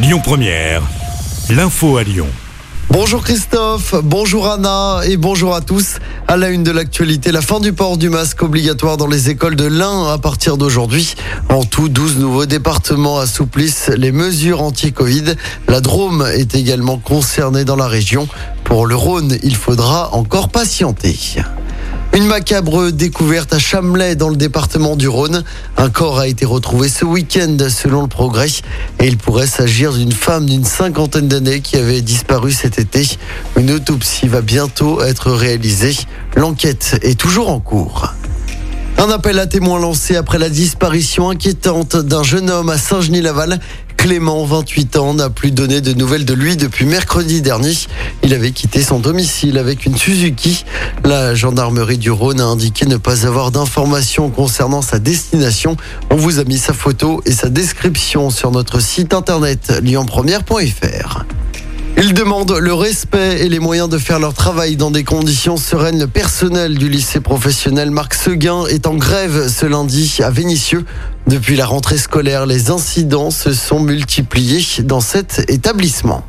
Lyon Première, l'info à Lyon. Bonjour Christophe, bonjour Anna et bonjour à tous. À la une de l'actualité, la fin du port du masque obligatoire dans les écoles de l'Ain à partir d'aujourd'hui. En tout, 12 nouveaux départements assouplissent les mesures anti-Covid. La Drôme est également concernée dans la région. Pour le Rhône, il faudra encore patienter. Une macabre découverte à Chamelais dans le département du Rhône. Un corps a été retrouvé ce week-end selon le progrès et il pourrait s'agir d'une femme d'une cinquantaine d'années qui avait disparu cet été. Une autopsie va bientôt être réalisée. L'enquête est toujours en cours. Un appel à témoins lancé après la disparition inquiétante d'un jeune homme à Saint-Genis-Laval. Clément, 28 ans, n'a plus donné de nouvelles de lui depuis mercredi dernier. Il avait quitté son domicile avec une Suzuki. La gendarmerie du Rhône a indiqué ne pas avoir d'informations concernant sa destination. On vous a mis sa photo et sa description sur notre site internet lyonpremière.fr. Ils demandent le respect et les moyens de faire leur travail dans des conditions sereines. Le personnel du lycée professionnel Marc Seguin est en grève ce lundi à Vénissieux. Depuis la rentrée scolaire, les incidents se sont multipliés dans cet établissement.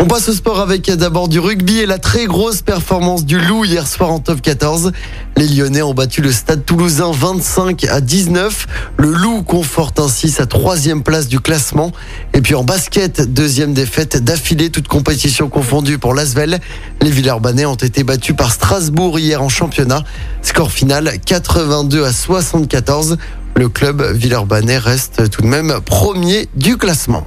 On passe au sport avec d'abord du rugby et la très grosse performance du Loup hier soir en top 14. Les Lyonnais ont battu le stade toulousain 25 à 19. Le Loup conforte ainsi sa troisième place du classement. Et puis en basket, deuxième défaite d'affilée, toute compétition confondue pour l'Asvel. Les Villeurbanais ont été battus par Strasbourg hier en championnat. Score final 82 à 74. Le club Villeurbanais reste tout de même premier du classement.